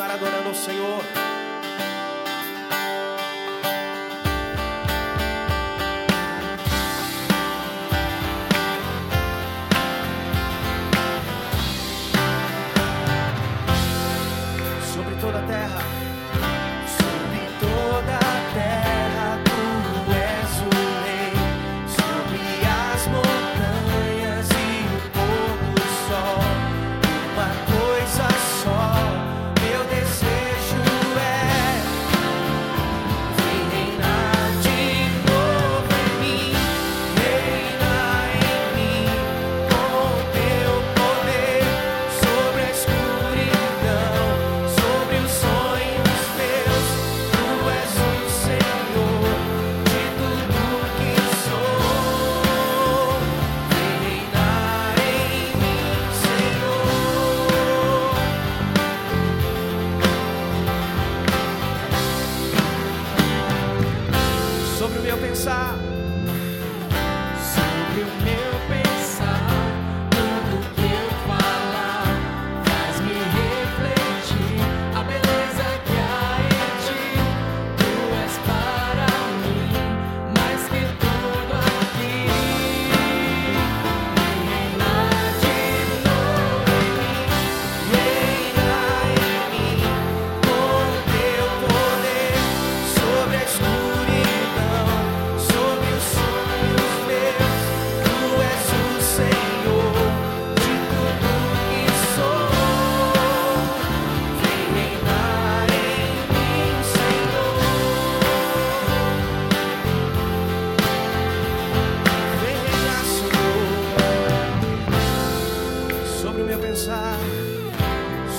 continuar adorando ao Senhor. Meu pensar,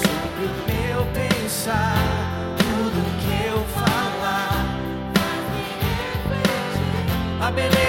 sobre o meu pensar, tudo que eu falar, a beleza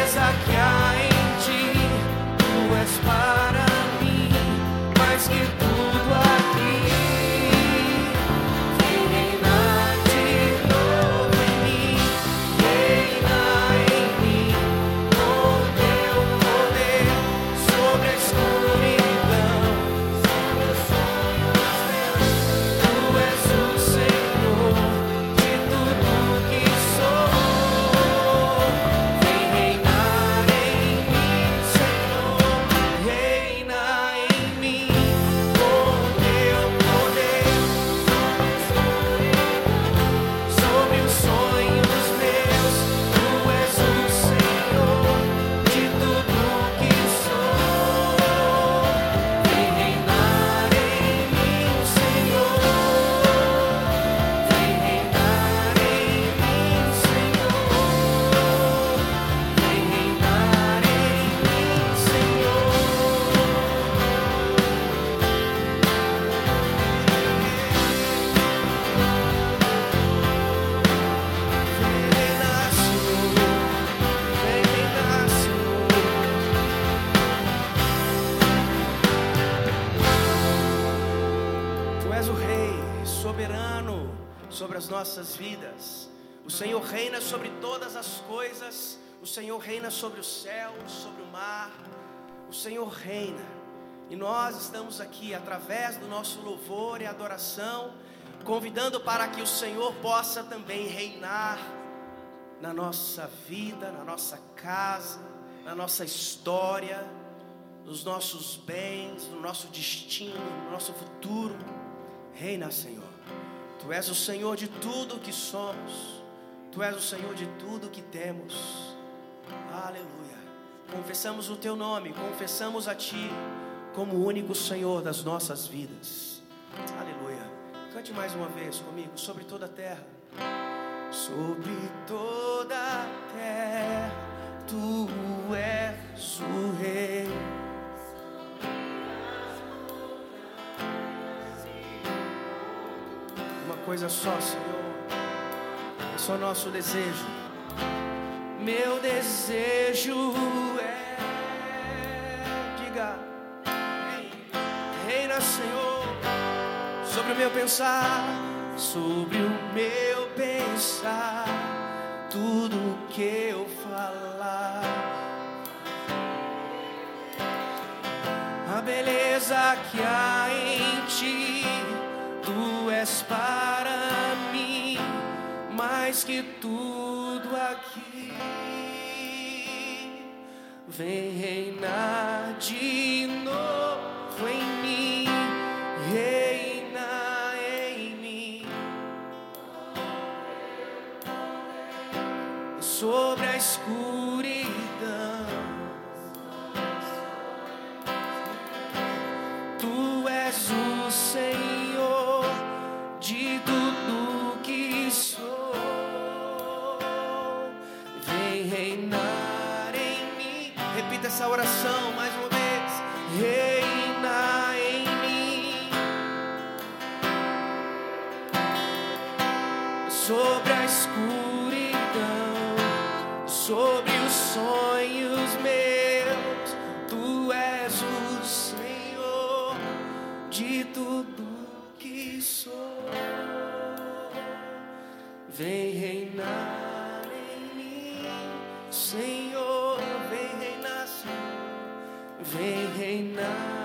sobre as nossas vidas. O Senhor reina sobre todas as coisas. O Senhor reina sobre o céu, sobre o mar. O Senhor reina. E nós estamos aqui através do nosso louvor e adoração, convidando para que o Senhor possa também reinar na nossa vida, na nossa casa, na nossa história, nos nossos bens, no nosso destino, no nosso futuro. Reina, Senhor. Tu és o Senhor de tudo que somos. Tu és o Senhor de tudo que temos. Aleluia. Confessamos o teu nome, confessamos a ti como o único Senhor das nossas vidas. Aleluia. Cante mais uma vez comigo sobre toda a terra. Sobre toda a terra, tu és coisa só, Senhor, é só nosso desejo. Meu desejo é, diga, reina, Senhor, sobre o meu pensar, sobre o meu pensar, tudo que eu falar. A beleza que há em ti, tu és mim mais que tudo aqui. Vem reinar de novo em mim, reina em mim. Sobre a escuridão. Tu és o Senhor reinar em mim. Repita essa oração mais uma vez. Reina em mim. Sobre a escuridão, sobre os sonhos meus, tu és o Senhor de tudo que sou. Vem reinar vem reinar